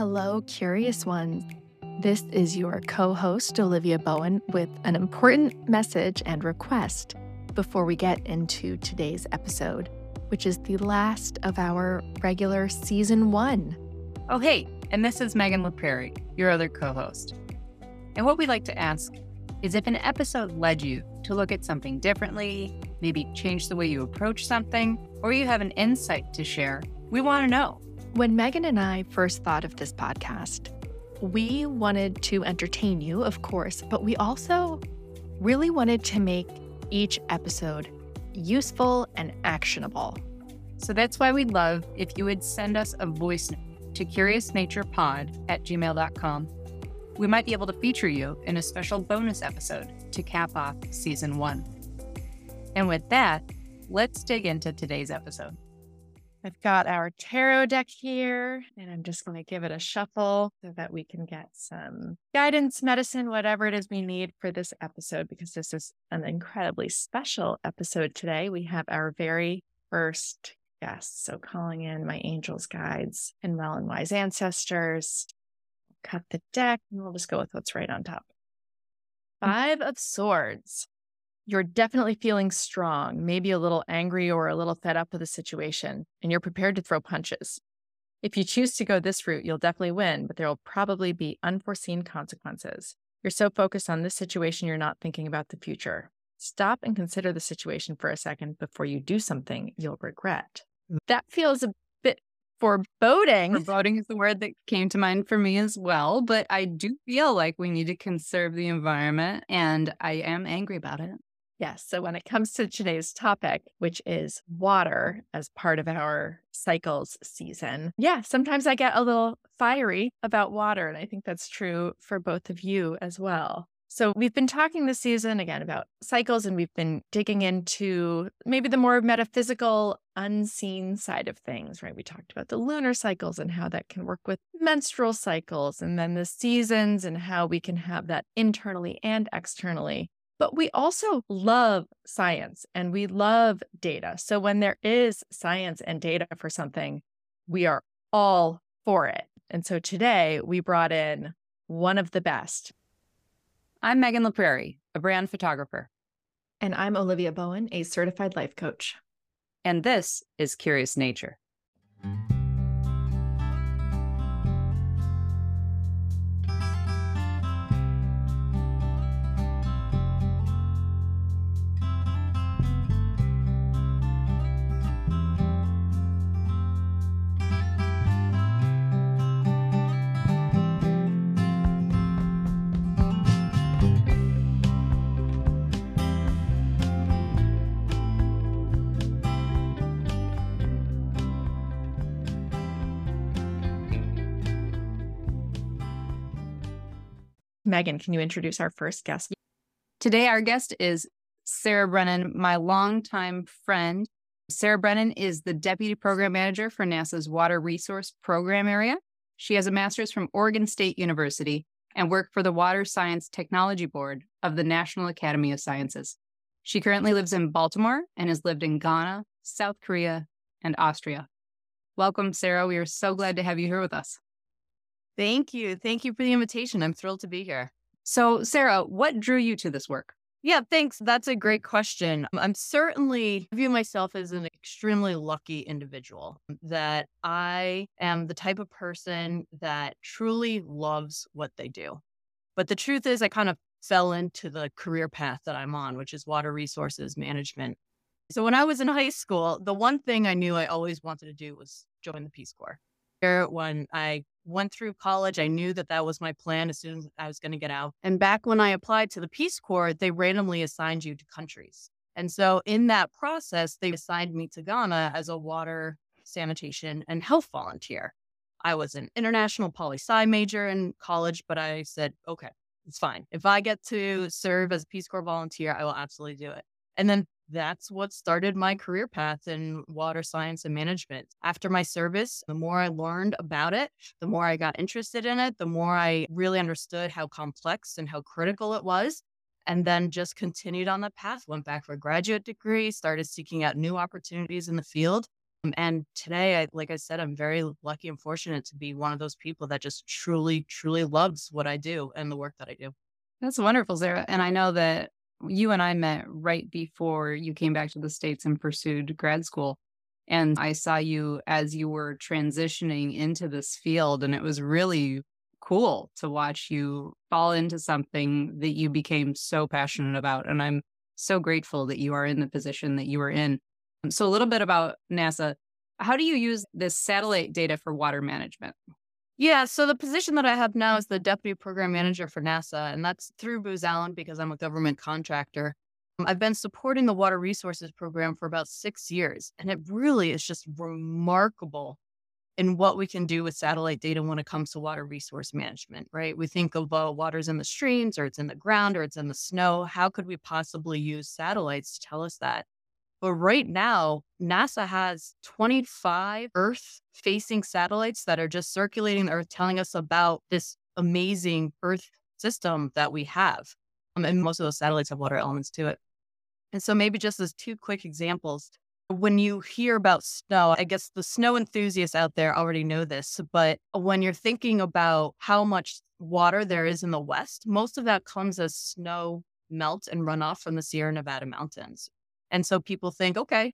Hello, curious ones. This is your co host, Olivia Bowen, with an important message and request before we get into today's episode, which is the last of our regular season one. Oh, hey, and this is Megan LaPrairie, your other co host. And what we'd like to ask is if an episode led you to look at something differently, maybe change the way you approach something, or you have an insight to share, we want to know. When Megan and I first thought of this podcast, we wanted to entertain you, of course, but we also really wanted to make each episode useful and actionable. So that's why we'd love if you would send us a voice note to curiousnaturepod at gmail.com. We might be able to feature you in a special bonus episode to cap off season one. And with that, let's dig into today's episode. I've got our tarot deck here, and I'm just going to give it a shuffle so that we can get some guidance, medicine, whatever it is we need for this episode, because this is an incredibly special episode today. We have our very first guest. So, calling in my angels, guides, and well and wise ancestors. Cut the deck, and we'll just go with what's right on top. Mm. Five of Swords you're definitely feeling strong, maybe a little angry or a little fed up with the situation, and you're prepared to throw punches. If you choose to go this route, you'll definitely win, but there will probably be unforeseen consequences. You're so focused on this situation, you're not thinking about the future. Stop and consider the situation for a second before you do something you'll regret. Mm. That feels a bit foreboding. Foreboding is the word that came to mind for me as well, but I do feel like we need to conserve the environment, and I am angry about it. Yes. So when it comes to today's topic, which is water as part of our cycles season, yeah, sometimes I get a little fiery about water. And I think that's true for both of you as well. So we've been talking this season again about cycles and we've been digging into maybe the more metaphysical, unseen side of things, right? We talked about the lunar cycles and how that can work with menstrual cycles and then the seasons and how we can have that internally and externally. But we also love science and we love data. So when there is science and data for something, we are all for it. And so today we brought in one of the best. I'm Megan LaPrairie, a brand photographer. And I'm Olivia Bowen, a certified life coach. And this is Curious Nature. Megan, can you introduce our first guest? Today, our guest is Sarah Brennan, my longtime friend. Sarah Brennan is the Deputy Program Manager for NASA's Water Resource Program Area. She has a master's from Oregon State University and worked for the Water Science Technology Board of the National Academy of Sciences. She currently lives in Baltimore and has lived in Ghana, South Korea, and Austria. Welcome, Sarah. We are so glad to have you here with us. Thank you. Thank you for the invitation. I'm thrilled to be here. So, Sarah, what drew you to this work? Yeah, thanks. That's a great question. Um, I'm certainly view myself as an extremely lucky individual um, that I am the type of person that truly loves what they do. But the truth is I kind of fell into the career path that I'm on, which is water resources management. So when I was in high school, the one thing I knew I always wanted to do was join the Peace Corps. When I went through college, I knew that that was my plan as soon as I was going to get out. And back when I applied to the Peace Corps, they randomly assigned you to countries. And so in that process, they assigned me to Ghana as a water, sanitation, and health volunteer. I was an international poli sci major in college, but I said, okay, it's fine. If I get to serve as a Peace Corps volunteer, I will absolutely do it. And then that's what started my career path in water science and management. After my service, the more I learned about it, the more I got interested in it, the more I really understood how complex and how critical it was. And then just continued on the path, went back for a graduate degree, started seeking out new opportunities in the field. Um, and today, I, like I said, I'm very lucky and fortunate to be one of those people that just truly, truly loves what I do and the work that I do. That's wonderful, Sarah. And I know that you and I met right before you came back to the States and pursued grad school. And I saw you as you were transitioning into this field, and it was really cool to watch you fall into something that you became so passionate about. And I'm so grateful that you are in the position that you are in. So, a little bit about NASA. How do you use this satellite data for water management? Yeah, so the position that I have now is the deputy program manager for NASA, and that's through Booz Allen because I'm a government contractor. Um, I've been supporting the water resources program for about six years, and it really is just remarkable in what we can do with satellite data when it comes to water resource management, right? We think of uh, water's in the streams, or it's in the ground, or it's in the snow. How could we possibly use satellites to tell us that? But right now, NASA has 25 Earth facing satellites that are just circulating the Earth, telling us about this amazing Earth system that we have. Um, and most of those satellites have water elements to it. And so, maybe just as two quick examples, when you hear about snow, I guess the snow enthusiasts out there already know this, but when you're thinking about how much water there is in the West, most of that comes as snow melt and runoff from the Sierra Nevada mountains. And so people think, okay,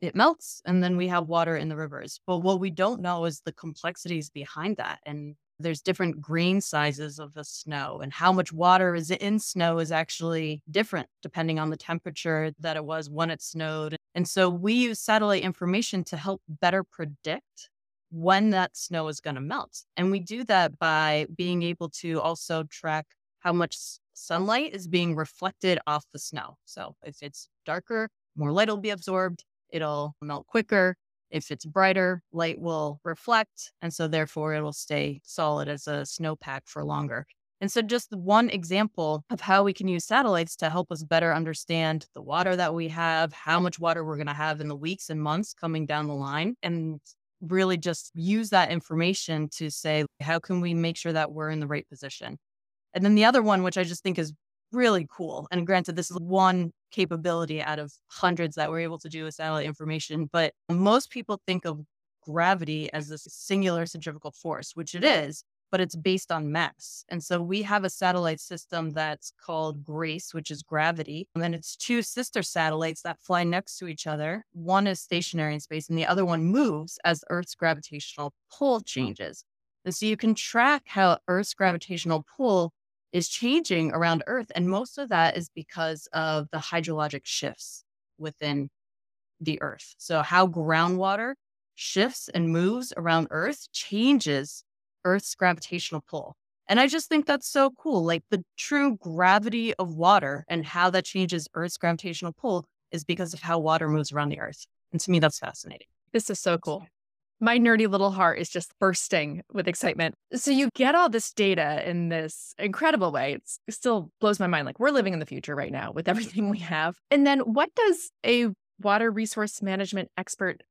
it melts and then we have water in the rivers. But what we don't know is the complexities behind that. And there's different grain sizes of the snow and how much water is in snow is actually different depending on the temperature that it was when it snowed. And so we use satellite information to help better predict when that snow is going to melt. And we do that by being able to also track how much sunlight is being reflected off the snow. So if it's darker, more light will be absorbed, it'll melt quicker. If it's brighter, light will reflect. And so therefore it will stay solid as a snowpack for longer. And so, just one example of how we can use satellites to help us better understand the water that we have, how much water we're going to have in the weeks and months coming down the line, and really just use that information to say, how can we make sure that we're in the right position? And then the other one, which I just think is really cool. And granted, this is one capability out of hundreds that we're able to do with satellite information, but most people think of gravity as this singular centrifugal force, which it is, but it's based on mass. And so we have a satellite system that's called GRACE, which is gravity. And then it's two sister satellites that fly next to each other. One is stationary in space, and the other one moves as Earth's gravitational pull changes. And so you can track how Earth's gravitational pull is changing around Earth. And most of that is because of the hydrologic shifts within the Earth. So, how groundwater shifts and moves around Earth changes Earth's gravitational pull. And I just think that's so cool. Like the true gravity of water and how that changes Earth's gravitational pull is because of how water moves around the Earth. And to me, that's fascinating. This is so cool my nerdy little heart is just bursting with excitement. So you get all this data in this incredible way. It's, it still blows my mind. Like we're living in the future right now with everything we have. And then what does a water resource management expert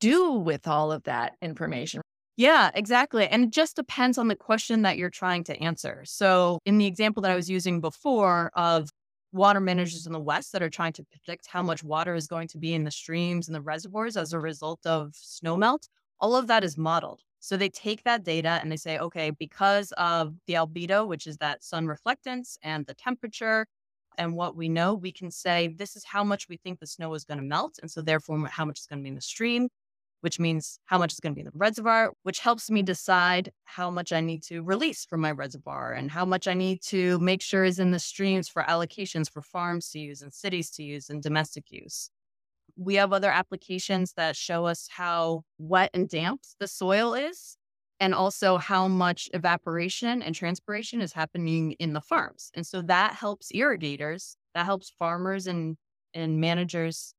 do with all of that information? Yeah, exactly. And it just depends on the question that you're trying to answer. So, in the example that I was using before of water managers in the West that are trying to predict how much water is going to be in the streams and the reservoirs as a result of snowmelt. All of that is modeled. So they take that data and they say, okay, because of the albedo, which is that sun reflectance and the temperature and what we know, we can say this is how much we think the snow is going to melt. And so therefore, how much is going to be in the stream which means how much is going to be in the reservoir, which helps me decide how much I need to release from my reservoir and how much I need to make sure is in the streams for allocations for farms to use and cities to use and domestic use. We have other applications that show us how wet and damp the soil is and also how much evaporation and transpiration is happening in the farms. And so that helps irrigators, that helps farmers and and managers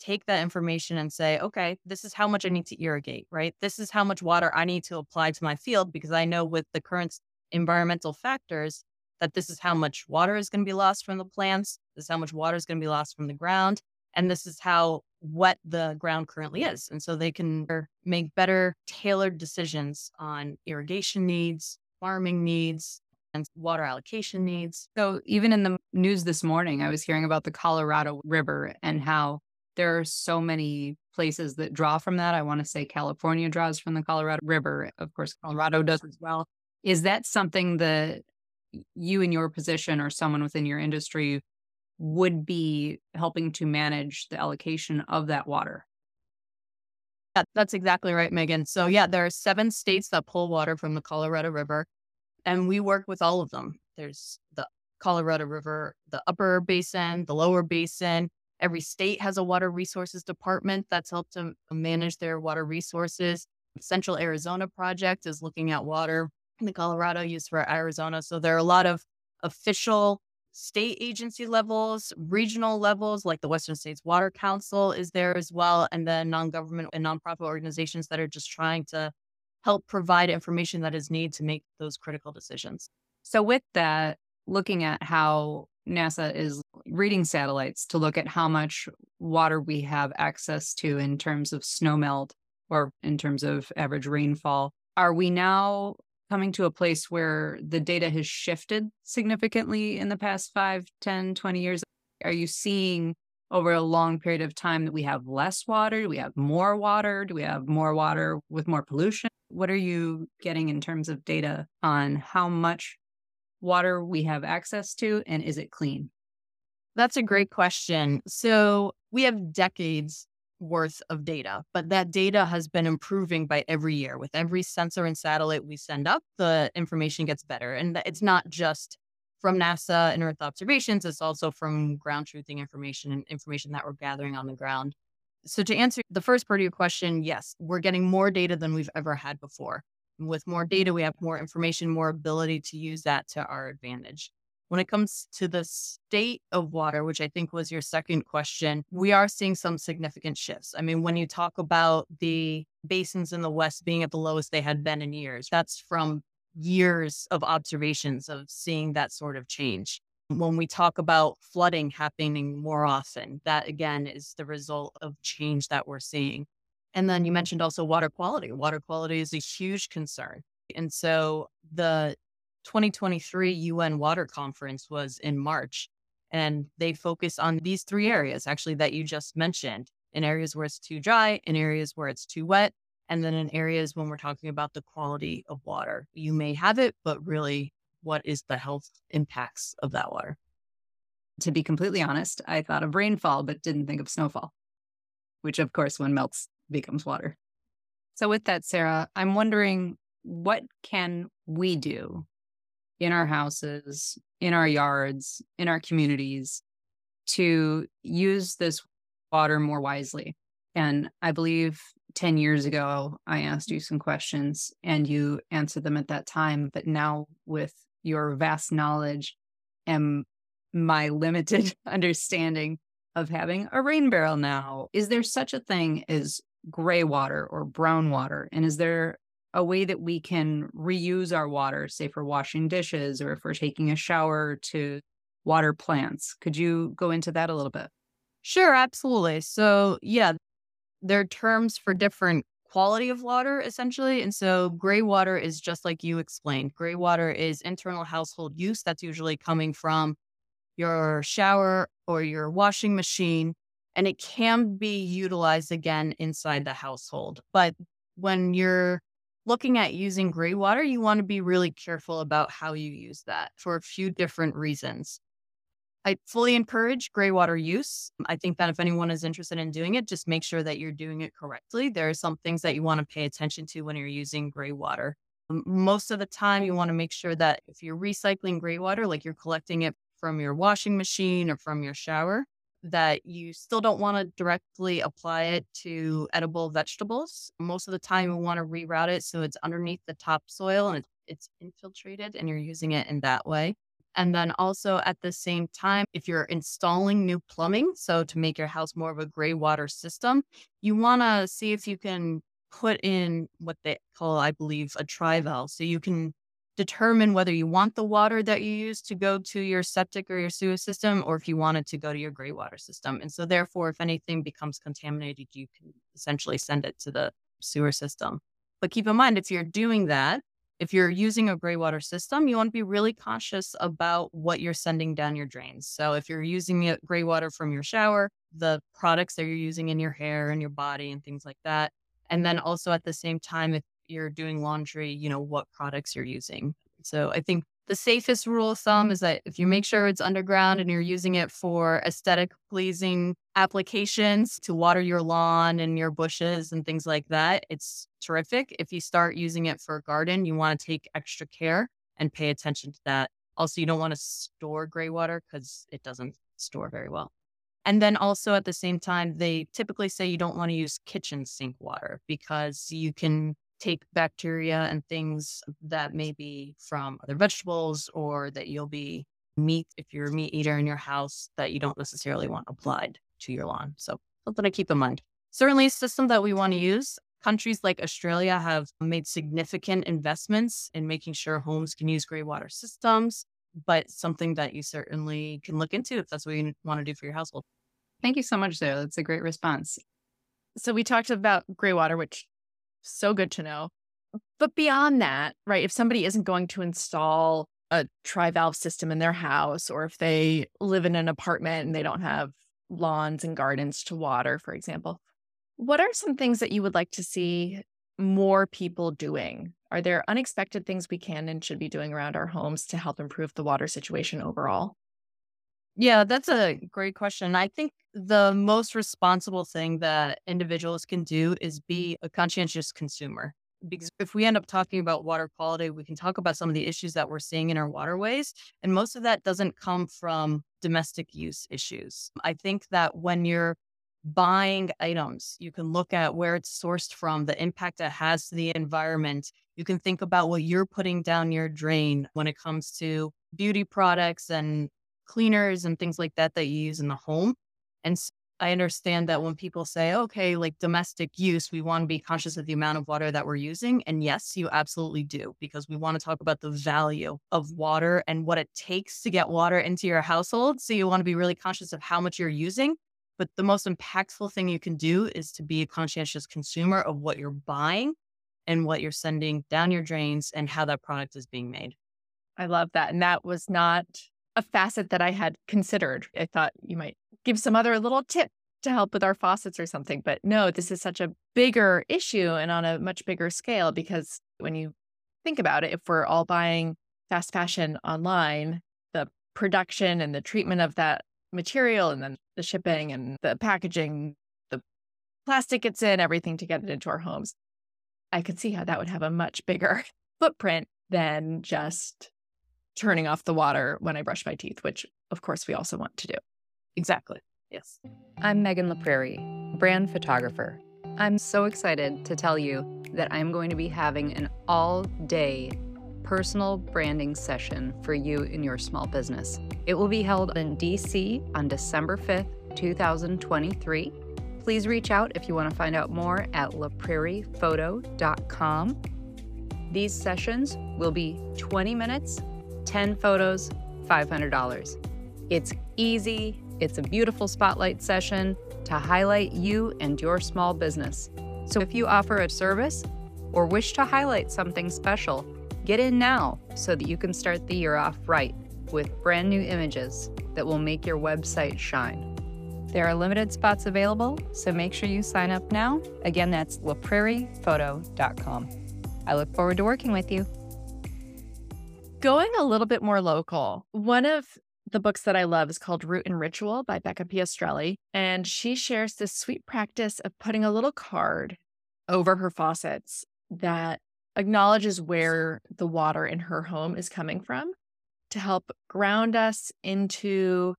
take that information and say, okay, this is how much I need to irrigate, right? This is how much water I need to apply to my field because I know with the current environmental factors that this is how much water is going to be lost from the plants, this is how much water is going to be lost from the ground, and this is how what the ground currently is. And so they can make better tailored decisions on irrigation needs, farming needs, and water allocation needs. So, even in the news this morning, I was hearing about the Colorado River and how there are so many places that draw from that. I want to say California draws from the Colorado River. Of course, Colorado does as well. Is that something that you in your position or someone within your industry would be helping to manage the allocation of that water? Yeah, that's exactly right, Megan. So, yeah, there are seven states that pull water from the Colorado River, and we work with all of them. There's the Colorado River, the upper basin, the lower basin. Every state has a water resources department that's helped to manage their water resources. Central Arizona Project is looking at water in the Colorado used for Arizona. So there are a lot of official state agency levels, regional levels, like the Western States Water Council is there as well, and then non government and nonprofit organizations that are just trying to help provide information that is needed to make those critical decisions. So, with that, looking at how NASA is reading satellites to look at how much water we have access to in terms of snowmelt or in terms of average rainfall, are we now coming to a place where the data has shifted significantly in the past 5, 10, 20 years? Are you seeing over a long period of time that we have less water? Do we have more water? Do we have more water with more pollution? What are you getting in terms of data on how much water we have access to and is it clean? That's a great question. So, we have decades worth of data, but that data has been improving by every year. With every sensor and satellite we send up, the information gets better. And it's not just from NASA and Earth observations, it's also from ground truthing information and information that we're gathering on the ground. So, to answer the first part of your question, yes, we're getting more data than we've ever had before. With more data, we have more information, more ability to use that to our advantage. When it comes to the state of water, which I think was your second question, we are seeing some significant shifts. I mean, when you talk about the basins in the West being at the lowest they had been in years, that's from years of observations of seeing that sort of change. When we talk about flooding happening more often, that again is the result of change that we're seeing. And then you mentioned also water quality. Water quality is a huge concern. And so the 2023 UN Water Conference was in March, and they focus on these three areas actually that you just mentioned in areas where it's too dry, in areas where it's too wet, and then in areas when we're talking about the quality of water. You may have it, but really, what is the health impacts of that water? To be completely honest, I thought of rainfall, but didn't think of snowfall, which, of course, when melts, becomes water. So, with that, Sarah, I'm wondering what can we do in our houses, in our yards, in our communities to use this water more wisely. And I believe 10 years ago, I asked you some questions and you answered them at that time. But now, with your vast knowledge and my limited understanding of having a rain barrel now, is there such a thing as gray water or brown water? And is there a way that we can reuse our water, say for washing dishes or if we're taking a shower to water plants. Could you go into that a little bit? Sure, absolutely. So, yeah, there are terms for different quality of water essentially. And so, gray water is just like you explained. Gray water is internal household use that's usually coming from your shower or your washing machine. And it can be utilized again inside the household. But when you're looking at using gray water, you want to be really careful about how you use that for a few different reasons. I fully encourage gray water use. I think that if anyone is interested in doing it, just make sure that you're doing it correctly. There are some things that you want to pay attention to when you're using gray water. Most of the time, you want to make sure that if you're recycling gray water, like you're collecting it from your washing machine or from your shower, that you still don't want to directly apply it to edible vegetables. Most of the time, you want to reroute it so it's underneath the topsoil and it's infiltrated and you're using it in that way. And then also at the same time, if you're installing new plumbing, so to make your house more of a gray water system, you want to see if you can put in what they call, I believe, a tri valve. So you can determine whether you want the water that you use to go to your septic or your sewer system or if you want it to go to your gray water system. And so, therefore, if anything becomes contaminated, you can essentially send it to the sewer system. But keep in mind, if you're doing that, if you're using a gray water system, you want to be really cautious about what you're sending down your drains. So, if you're using gray water from your shower, the products that you're using in your hair and your body and things like that. And then also at the same time, if you're doing laundry, you know, what products you're using. So I think the safest rule of thumb is that if you make sure it's underground and you're using it for aesthetic pleasing applications to water your lawn and your bushes and things like that, it's terrific. If you start using it for a garden, you want to take extra care and pay attention to that. Also, you don't want to store gray water because it doesn't store very well. And then also at the same time, they typically say you don't want to use kitchen sink water because you can take bacteria and things that may be from other vegetables or that you'll be meat if you're a meat eater in your house that you don't necessarily want applied to your lawn. So something to keep in mind. Certainly a system that we want to use. Countries like Australia have made significant investments in making sure homes can use gray water systems, but something that you certainly can look into if that's what you want to do for your household. Thank you so much, Sarah. That's a great response. So we talked about gray water, which so good to know. But beyond that, right, if somebody isn't going to install a tri valve system in their house, or if they live in an apartment and they don't have lawns and gardens to water, for example, what are some things that you would like to see more people doing? Are there unexpected things we can and should be doing around our homes to help improve the water situation overall? Yeah, that's a great question. I think the most responsible thing that individuals can do is be a conscientious consumer. Because if we end up talking about water quality, we can talk about some of the issues that we're seeing in our waterways. And most of that doesn't come from domestic use issues. I think that when you're buying items, you can look at where it's sourced from, the impact it has to the environment. You can think about what you're putting down your drain when it comes to beauty products and cleaners and things like that that you use in the home. And so I understand that when people say, okay, like domestic use, we want to be conscious of the amount of water that we're using. And yes, you absolutely do, because we want to talk about the value of water and what it takes to get water into your household. So you want to be really conscious of how much you're using. But the most impactful thing you can do is to be a conscientious consumer of what you're buying and what you're sending down your drains and how that product is being made. I love that. And that was not a facet that I had considered. I thought you might give some other little tip to help with our faucets or something. But no, this is such a bigger issue and on a much bigger scale because when you think about it, if we're all buying fast fashion online, the production and the treatment of that material and then the shipping and the packaging, the plastic it's in, everything to get it into our homes, I could see how that would have a much bigger footprint than just turning off the water when I brush my teeth, which of course we also want to do. Exactly. Yes. I'm Megan LaPrairie, brand photographer. I'm so excited to tell you that I'm going to be having an all day personal branding session for you in your small business. It will be held in DC on December 5th, 2023. Please reach out if you want to find out more at laprairiephoto.com. These sessions will be 20 minutes 10 photos, $500. It's easy, it's a beautiful spotlight session to highlight you and your small business. So if you offer a service or wish to highlight something special, get in now so that you can start the year off right with brand new images that will make your website shine. There are limited spots available, so make sure you sign up now. Again, that's laprairiephoto.com. I look forward to working with you. Going a little bit more local, one of the books that I love is called Root and Ritual by Becca Piastrelli. And she shares this sweet practice of putting a little card over her faucets that acknowledges where the water in her home is coming from to help ground us into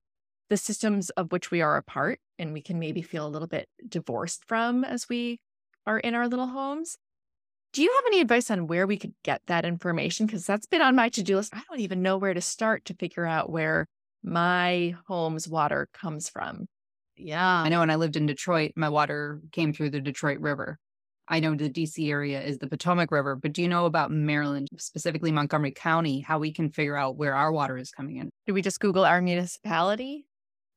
the systems of which we are a part and we can maybe feel a little bit divorced from as we are in our little homes. Do you have any advice on where we could get that information? Because that's been on my to do list. I don't even know where to start to figure out where my home's water comes from. Yeah. I know when I lived in Detroit, my water came through the Detroit River. I know the DC area is the Potomac River, but do you know about Maryland, specifically Montgomery County, how we can figure out where our water is coming in? Do we just Google our municipality?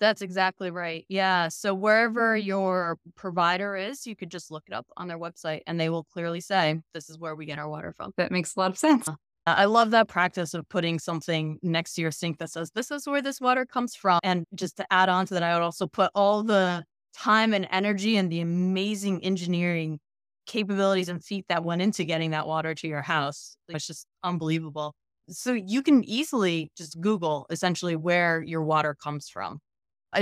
That's exactly right. Yeah. So wherever mm-hmm. your provider is, you could just look it up on their website and they will clearly say, this is where we get our water from. That makes a lot of sense. Uh, I love that practice of putting something next to your sink that says, this is where this water comes from. And just to add on to that, I would also put all the time and energy and the amazing engineering capabilities and feat that went into getting that water to your house. It's just unbelievable. So you can easily just Google essentially where your water comes from.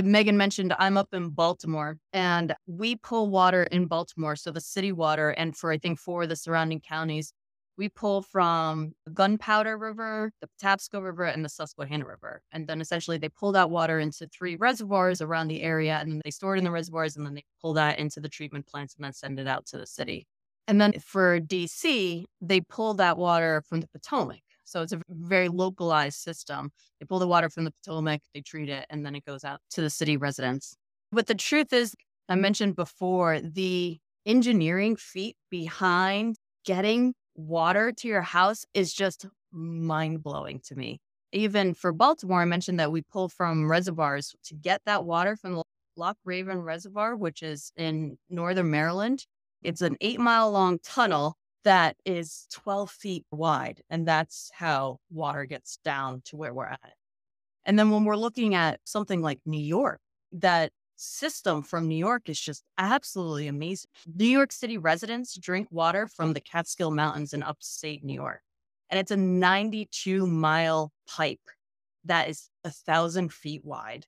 Megan mentioned I'm up in Baltimore and we pull water in Baltimore. So the city water, and for I think four of the surrounding counties, we pull from the Gunpowder River, the Patapsco River, and the Susquehanna River. And then essentially they pull that water into three reservoirs around the area and then they store it in the reservoirs and then they pull that into the treatment plants and then send it out to the city. And then for DC, they pull that water from the Potomac. So it's a very localized system. They pull the water from the Potomac, they treat it, and then it goes out to the city residents. But the truth is, I mentioned before, the engineering feat behind getting water to your house is just mind blowing to me. Even for Baltimore, I mentioned that we pull from reservoirs to get that water from the Loch Raven Reservoir, which is in northern Maryland. It's an eight mile long tunnel that is 12 feet wide. And that's how water gets down to where we're at. And then when we're looking at something like New York, that system from New York is just absolutely amazing. New York City residents drink water from the Catskill Mountains in upstate New York. And it's a 92 mile pipe that is a thousand feet wide.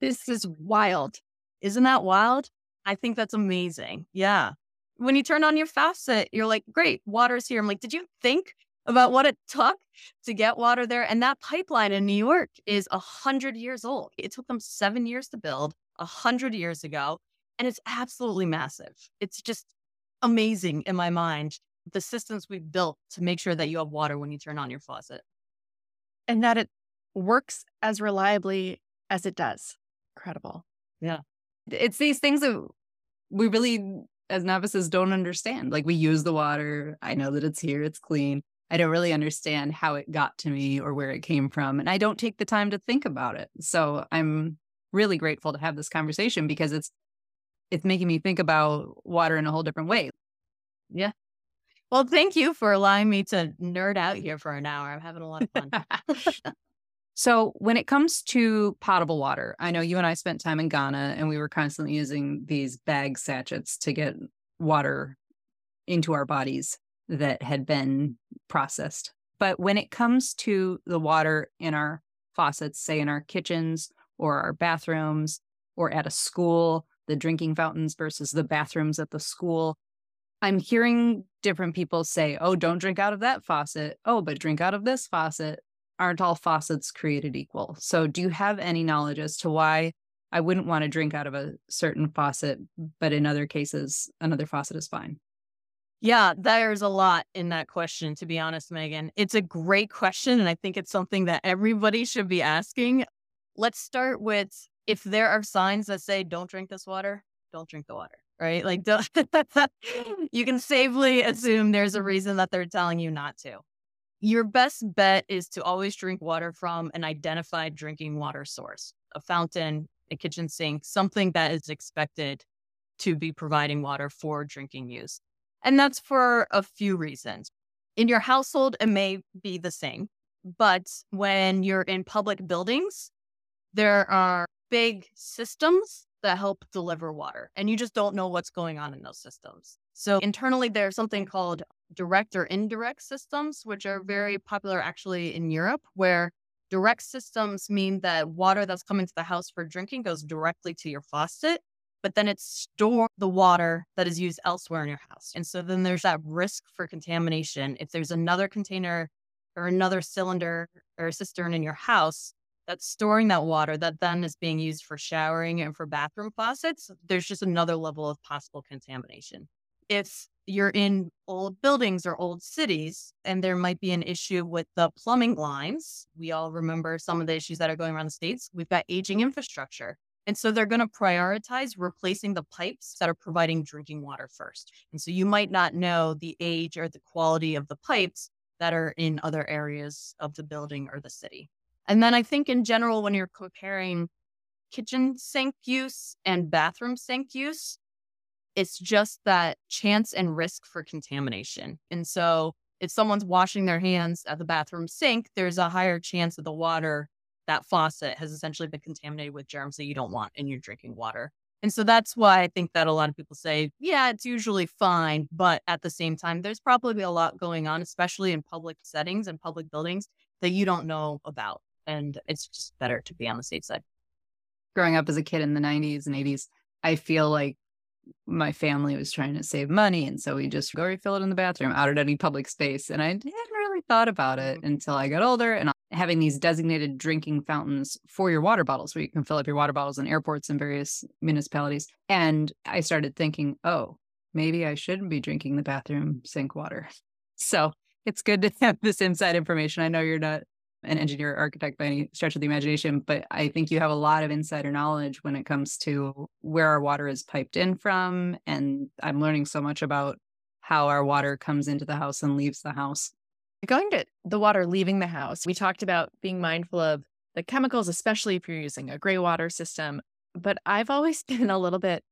This is wild. Isn't that wild? I think that's amazing. Yeah. When you turn on your faucet, you're like, great, water's here. I'm like, did you think about what it took to get water there? And that pipeline in New York is a hundred years old. It took them seven years to build a hundred years ago, and it's absolutely massive. It's just amazing in my mind the systems we've built to make sure that you have water when you turn on your faucet, and that it works as reliably as it does. Incredible. Yeah, it's these things that we really, as novices, don't understand. Like we use the water. I know that it's here. It's clean. I don't really understand how it got to me or where it came from. And I don't take the time to think about it. So I'm really grateful to have this conversation because it's it's making me think about water in a whole different way. Yeah. Well, thank you for allowing me to nerd out here for an hour. I'm having a lot of fun. so, when it comes to potable water, I know you and I spent time in Ghana and we were constantly using these bag sachets to get water into our bodies that had been processed. But when it comes to the water in our faucets, say in our kitchens or our bathrooms or at a school, the drinking fountains versus the bathrooms at the school. I'm hearing different people say, oh, don't drink out of that faucet. Oh, but drink out of this faucet. Aren't all faucets created equal? So, do you have any knowledge as to why I wouldn't want to drink out of a certain faucet, but in other cases, another faucet is fine? Yeah, there's a lot in that question, to be honest, Megan. It's a great question. And I think it's something that everybody should be asking let's start with if there are signs that say don't drink this water, don't drink the water, right? Like you can safely assume there's a reason that they're telling you not to. Your best bet is to always drink water from an identified drinking water source, a fountain, a kitchen sink, something that is expected to be providing water for drinking use. And that's for a few reasons. In your household, it may be the same, but when you're in public buildings, there are big systems that help deliver water, and you just don't know what's going on in those systems. So, internally, there's something called direct or indirect systems, which are very mm-hmm. popular actually in Europe, where direct systems mean that water that's coming to the house for drinking goes directly to your faucet, but then it stores the water that is used elsewhere in your house. And so then there's that risk for contamination. If there's another container or another cylinder or cistern in your house, that's storing that water that then is being used for showering and for bathroom faucets, there's just another level of possible contamination. If you're in old buildings or old cities and there might be an issue with the plumbing lines, we all remember some of the issues that are going around the states. We've got aging infrastructure. And so they're going to prioritize replacing the pipes that are providing drinking water first. And so you might not know the age or the quality of the pipes that are in other areas of the building or the city. And then I think in general, when you're comparing kitchen sink use and bathroom sink use, it's just that chance and risk for contamination. And so if someone's washing their hands at the bathroom sink, there's a higher chance that the water, that faucet has essentially been contaminated with germs that you don't want in your drinking water. And so that's why I think that a lot of people say, yeah, it's usually fine. But at the same time, there's probably a lot going on, especially in public settings and public buildings that you don't know about. And it's just better to be on the safe side. Growing up as a kid in the 90s and 80s, I feel like my family was trying to save money. And so we just go refill it in the bathroom out at any public space. And I hadn't really thought about it mm-hmm. until I got older and having these designated drinking fountains for your water bottles where you can fill up your water bottles in airports and various municipalities. And I started thinking, oh, maybe I shouldn't be drinking the bathroom sink water. So it's good to have this inside information. I know you're not an engineer or architect by any stretch of the imagination, but I think you have a lot of insider knowledge when it comes to where our water is piped in from. And I'm learning so much about how our water comes into the house and leaves the house. Going to the water leaving the house, we talked about being mindful of the chemicals, especially if you're using a gray water system. But I've always been a little bit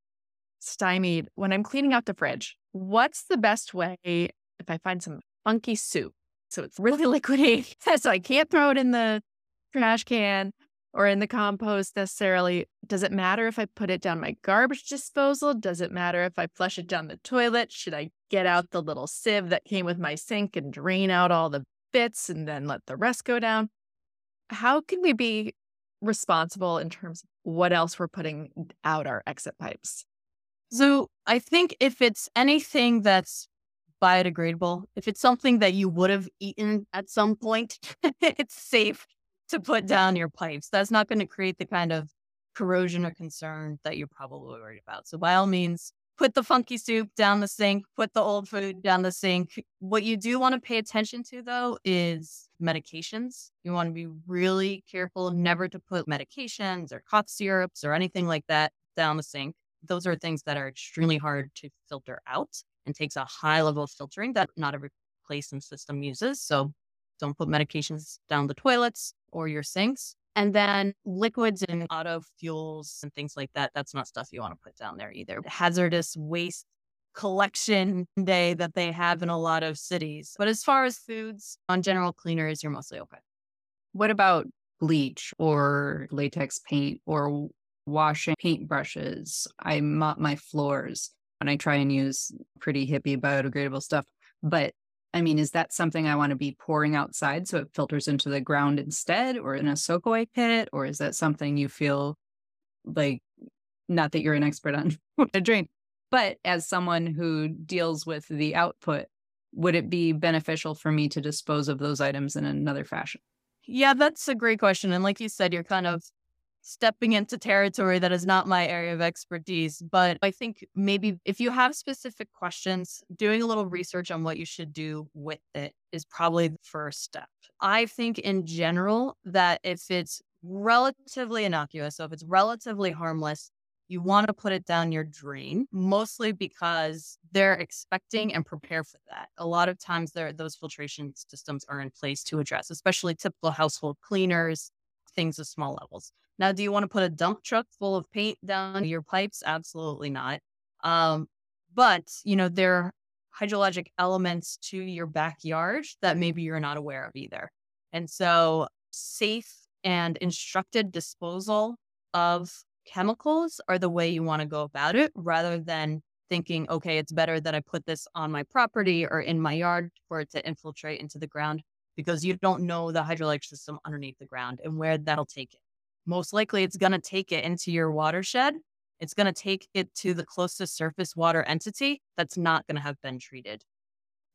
stymied when I'm cleaning out the fridge. What's the best way if I find some funky soup so it's really liquidy. so I can't throw it in the trash can or in the compost necessarily. Does it matter if I put it down my garbage disposal? Does it matter if I flush it down the toilet? Should I get out the little sieve that came with my sink and drain out all the bits and then let the rest go down? How can we be responsible in terms of what else we're putting out our exit pipes? So I think if it's anything that's biodegradable. If it's something that you would have eaten at some point, it's safe to put down your pipes. That's not going to create the kind of corrosion or concern that you're probably worried about. So, by all means, put the funky soup down the sink, put the old food down the sink. What you do want to pay attention to, though, is medications. You want to be really careful never to put medications or cough syrups or anything like that down the sink. Those are things that are extremely hard to filter out and takes a high level of filtering that not every place and system uses. So don't put medications down the toilets or your sinks. And then liquids and auto fuels and things like that, that's not stuff you want to put down there either. Hazardous waste collection day that they have in a lot of cities. But as far as foods, on general cleaners, you're mostly okay. What about bleach or latex paint or washing paint brushes? I mop uh, my floors and I try and use pretty hippie biodegradable stuff. But I mean, is that something I want to be pouring outside so it filters into the ground instead or in a soakaway pit? Or is that something you feel like, not that you're an expert on a drain, but as someone who deals with the output, would it be beneficial for me to dispose of those items in another fashion? Yeah, that's a great question. And like you said, you're kind of stepping into territory that is not my area of expertise. But I think maybe if you have specific questions, doing a little research on what you should do with it is probably the first step. I think in general that if it's relatively innocuous, so if it's relatively harmless, you want to put it down your drain, mostly because they're expecting and prepare for that. A lot of times, there those filtration systems are in place to address, especially typical household cleaners, things of small levels. Now, do you want to put a dump truck full of paint down your pipes? Absolutely not. Um, but, you know, there are hydrologic elements to your backyard that maybe you're not aware of either. And so, safe and instructed disposal of chemicals are the way you want to go about it rather than thinking, okay, it's better that I put this on my property or in my yard for it to infiltrate into the ground because you don't know the hydroelectric system underneath the ground and where that'll take it most likely it's going to take it into your watershed. It's going to take it to the closest surface water entity that's not going to have been treated.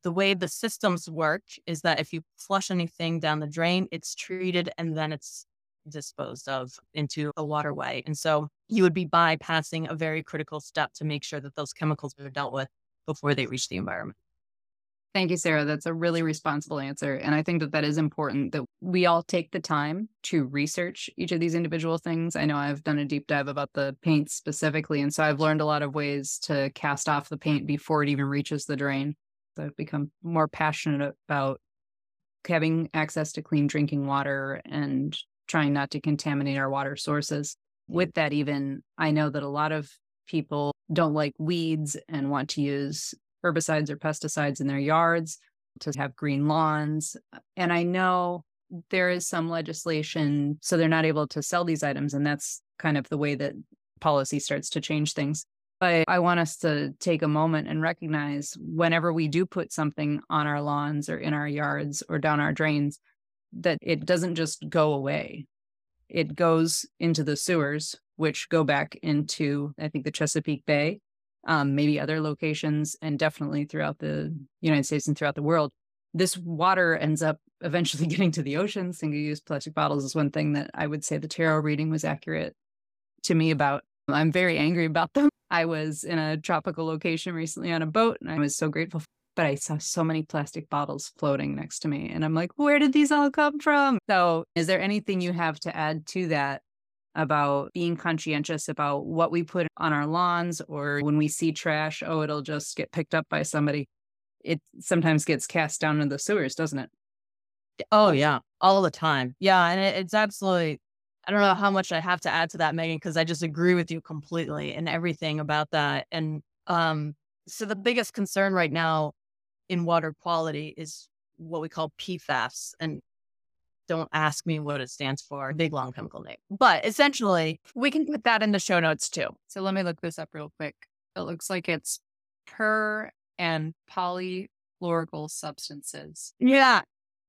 The way the systems work is that if you flush anything down the drain, it's treated and then it's disposed of into a waterway. And so you would be bypassing a very critical step to make sure that those chemicals are dealt with before they reach the environment. Thank you, Sarah. That's a really responsible answer. And I think that that is important that we all take the time to research each of these individual things. I know I've done a deep dive about the paint specifically. And so I've learned a lot of ways to cast off the paint before it even reaches the drain. So I've become more passionate about having access to clean drinking water and trying not to contaminate our water sources. With that, even, I know that a lot of people don't like weeds and want to use herbicides or pesticides in their yards. to have green lawns. Uh, and I know there is some legislation, so they're not able to sell these items. And that's kind of the way that policy starts to change things. But I want us to take a moment and recognize whenever we do put something on our lawns or in our yards or down our drains, that it doesn't just go away. It goes into the sewers, which go back into, I think, the Chesapeake Bay, um, maybe other locations, and definitely throughout the United States and throughout the world. This water ends up eventually getting to the ocean. Single use plastic bottles is one thing that I would say the tarot reading was accurate to me about. I'm very angry about them. I was in a tropical location recently on a boat and I was so grateful. But I saw so many plastic bottles floating next to me. And I'm like, where did these all come from? So, is there anything you have to add to that about being conscientious about what we put on our lawns or when we see trash? Oh, it'll just get picked up by somebody. It sometimes gets cast down in the sewers, doesn't it? Oh, yeah, all the time. Yeah. And it, it's absolutely I don't know how much I have to add to that, Megan, because I just agree with you completely and everything about that. And um, so the biggest concern right now in water quality is what we call PFAS. And don't ask me what it stands for, big long chemical name. But essentially, we can put that in the show notes too. So let me look this up real quick. It looks like it's per and polyfluoroalkyl substances. Yeah.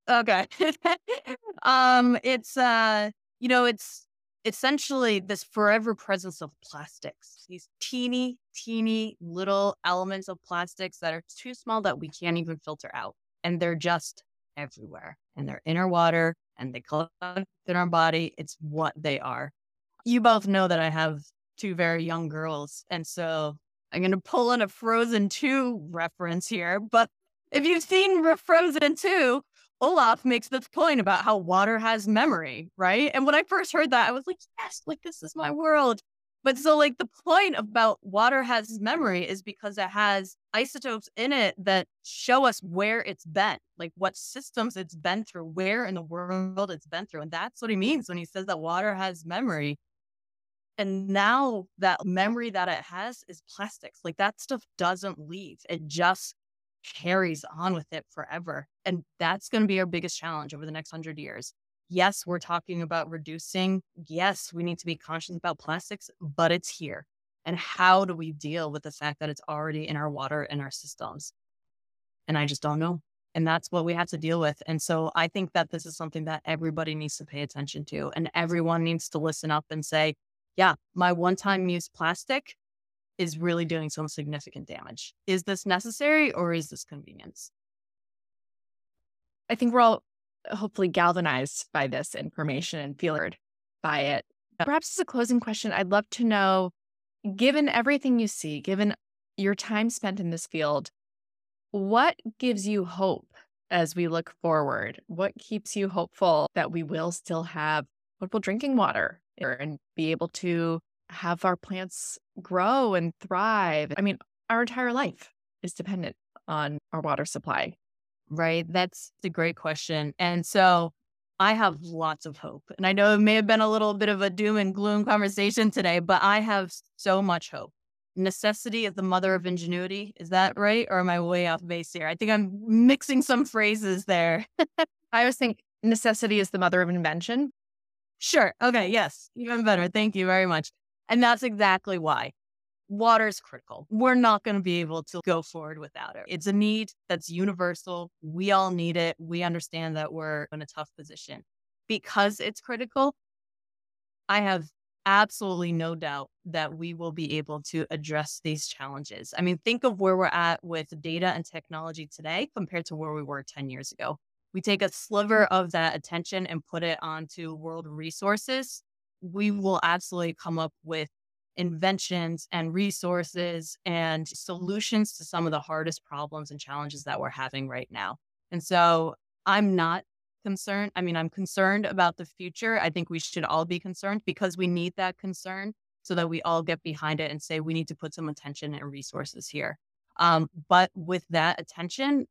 Okay. um, it's uh you know, it's essentially this forever presence of plastics, these teeny, teeny little elements of plastics that are too small that we can't even filter out. And they're just everywhere. And they're in our water and they collect in our body. It's what they are. You both know that I have two very young girls. And so I'm going to pull in a Frozen 2 reference here. But if you've seen Frozen 2, Olaf makes this point about how water has memory, right? And when I first heard that, I was like, yes, like this is my world. But so, like, the point about water has memory is because it has isotopes in it that show us where it's been, like what systems it's been through, where in the world it's been through. And that's what he means when he says that water has memory. And now that memory that it has is plastics. Like, that stuff doesn't leave, it just carries on with it forever. And that's going to be our biggest challenge over the next hundred years. Yes, we're talking about reducing. Yes, we need to be conscious about plastics, but it's here. And how do we deal with the fact that it's already in our water and our systems? And I just don't know. And that's what we have to deal with. And so I think that this is something that everybody needs to pay attention to. And everyone needs to listen up and say, yeah, my one time use plastic is really doing some significant damage. Is this necessary or is this convenience? I think we're all uh, hopefully galvanized by this information and feeling by it. Perhaps as a closing question, I'd love to know given everything you see, given your time spent in this field, what gives you hope as we look forward? What keeps you hopeful that we will still have potable drinking water and be able to have our plants grow and thrive. I mean, our entire life is dependent on our water supply. Right. That's a great question. And so I have lots of hope. And I know it may have been a little bit of a doom and gloom conversation today, but I have so much hope. Necessity is the mother of ingenuity. Is that right? Or am I way off base here? I think I'm mixing some phrases there. I always think necessity is the mother of invention. Sure. Okay. Yes. Even better. Thank you very much. And that's exactly why water is critical. We're not going to be able to go forward without it. It's a need that's universal. We all need it. We understand that we're in a tough position. Because it's critical, I have absolutely no doubt that we will be able to address these challenges. I mean, think of where we're at with data and technology today compared to where we were 10 years ago. We take a sliver of that attention and put it onto world resources we will absolutely come up with inventions and resources and solutions to some of the hardest problems and challenges that we're having right now. And so I'm not concerned. I mean, I'm concerned about the future. I think we should all be concerned because we need that concern so that we all get behind it and say we need to put some attention and resources here. Um, but with that attention,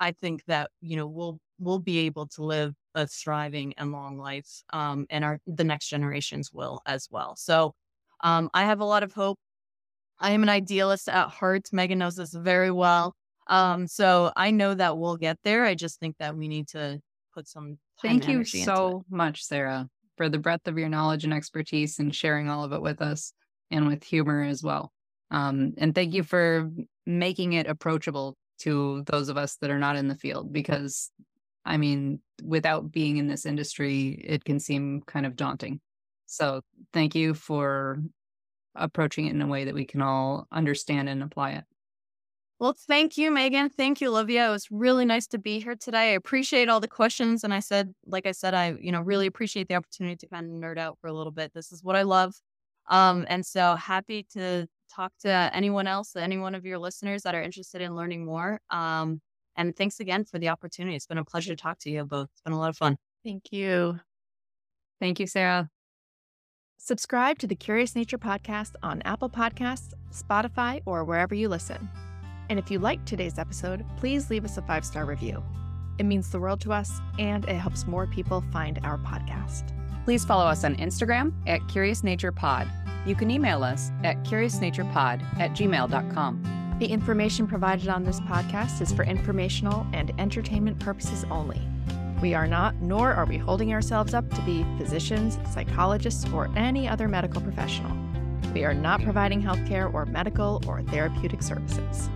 I think that you know we'll we'll be able to live a thriving and long life, um, and our the next generations will as well. So um, I have a lot of hope. I am an idealist at heart. Megan knows this very well. Um, so I know that we'll get there. I just think that we need to put some Thank you so much, Sarah, for the breadth of your knowledge and expertise and sharing all of it with us and with humor as well. Um, and thank you for making it approachable to those of us that are not in the field because I mean, without being in this industry, it can seem kind of daunting. So thank you for approaching it in a way that we can all understand and apply it. Well, thank you, Megan. Thank you, Olivia. It was really nice to be here today. I appreciate all the questions. And I said, like I said, I, you know, really appreciate the opportunity to kind of nerd out for a little bit. This is what I love. Um, and so happy to talk to anyone else, any one of your listeners that are interested in learning more. Um, and thanks again for the opportunity. It's been a pleasure to talk to you both. It's been a lot of fun. Thank you. Thank you, Sarah. Subscribe to the Curious Nature podcast on Apple Podcasts, Spotify, or wherever you listen. And if you liked today's episode, please leave us a five star review. It means the world to us and it helps more people find our podcast. Please follow us on Instagram at Curious Nature Pod. You can email us at curiousnaturepod at gmail.com. The information provided on this podcast is for informational and entertainment purposes only. We are not, nor are we holding ourselves up to be physicians, psychologists, or any other medical professional. We are not providing healthcare or medical or therapeutic services.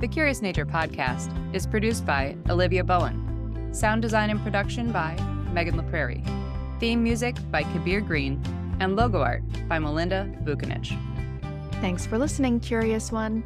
The Curious Nature podcast is produced by Olivia Bowen. Sound design and production by Megan LaPrairie. Theme music by Kabir Green. And logo art by Melinda Vukanich. Thanks for listening, Curious One.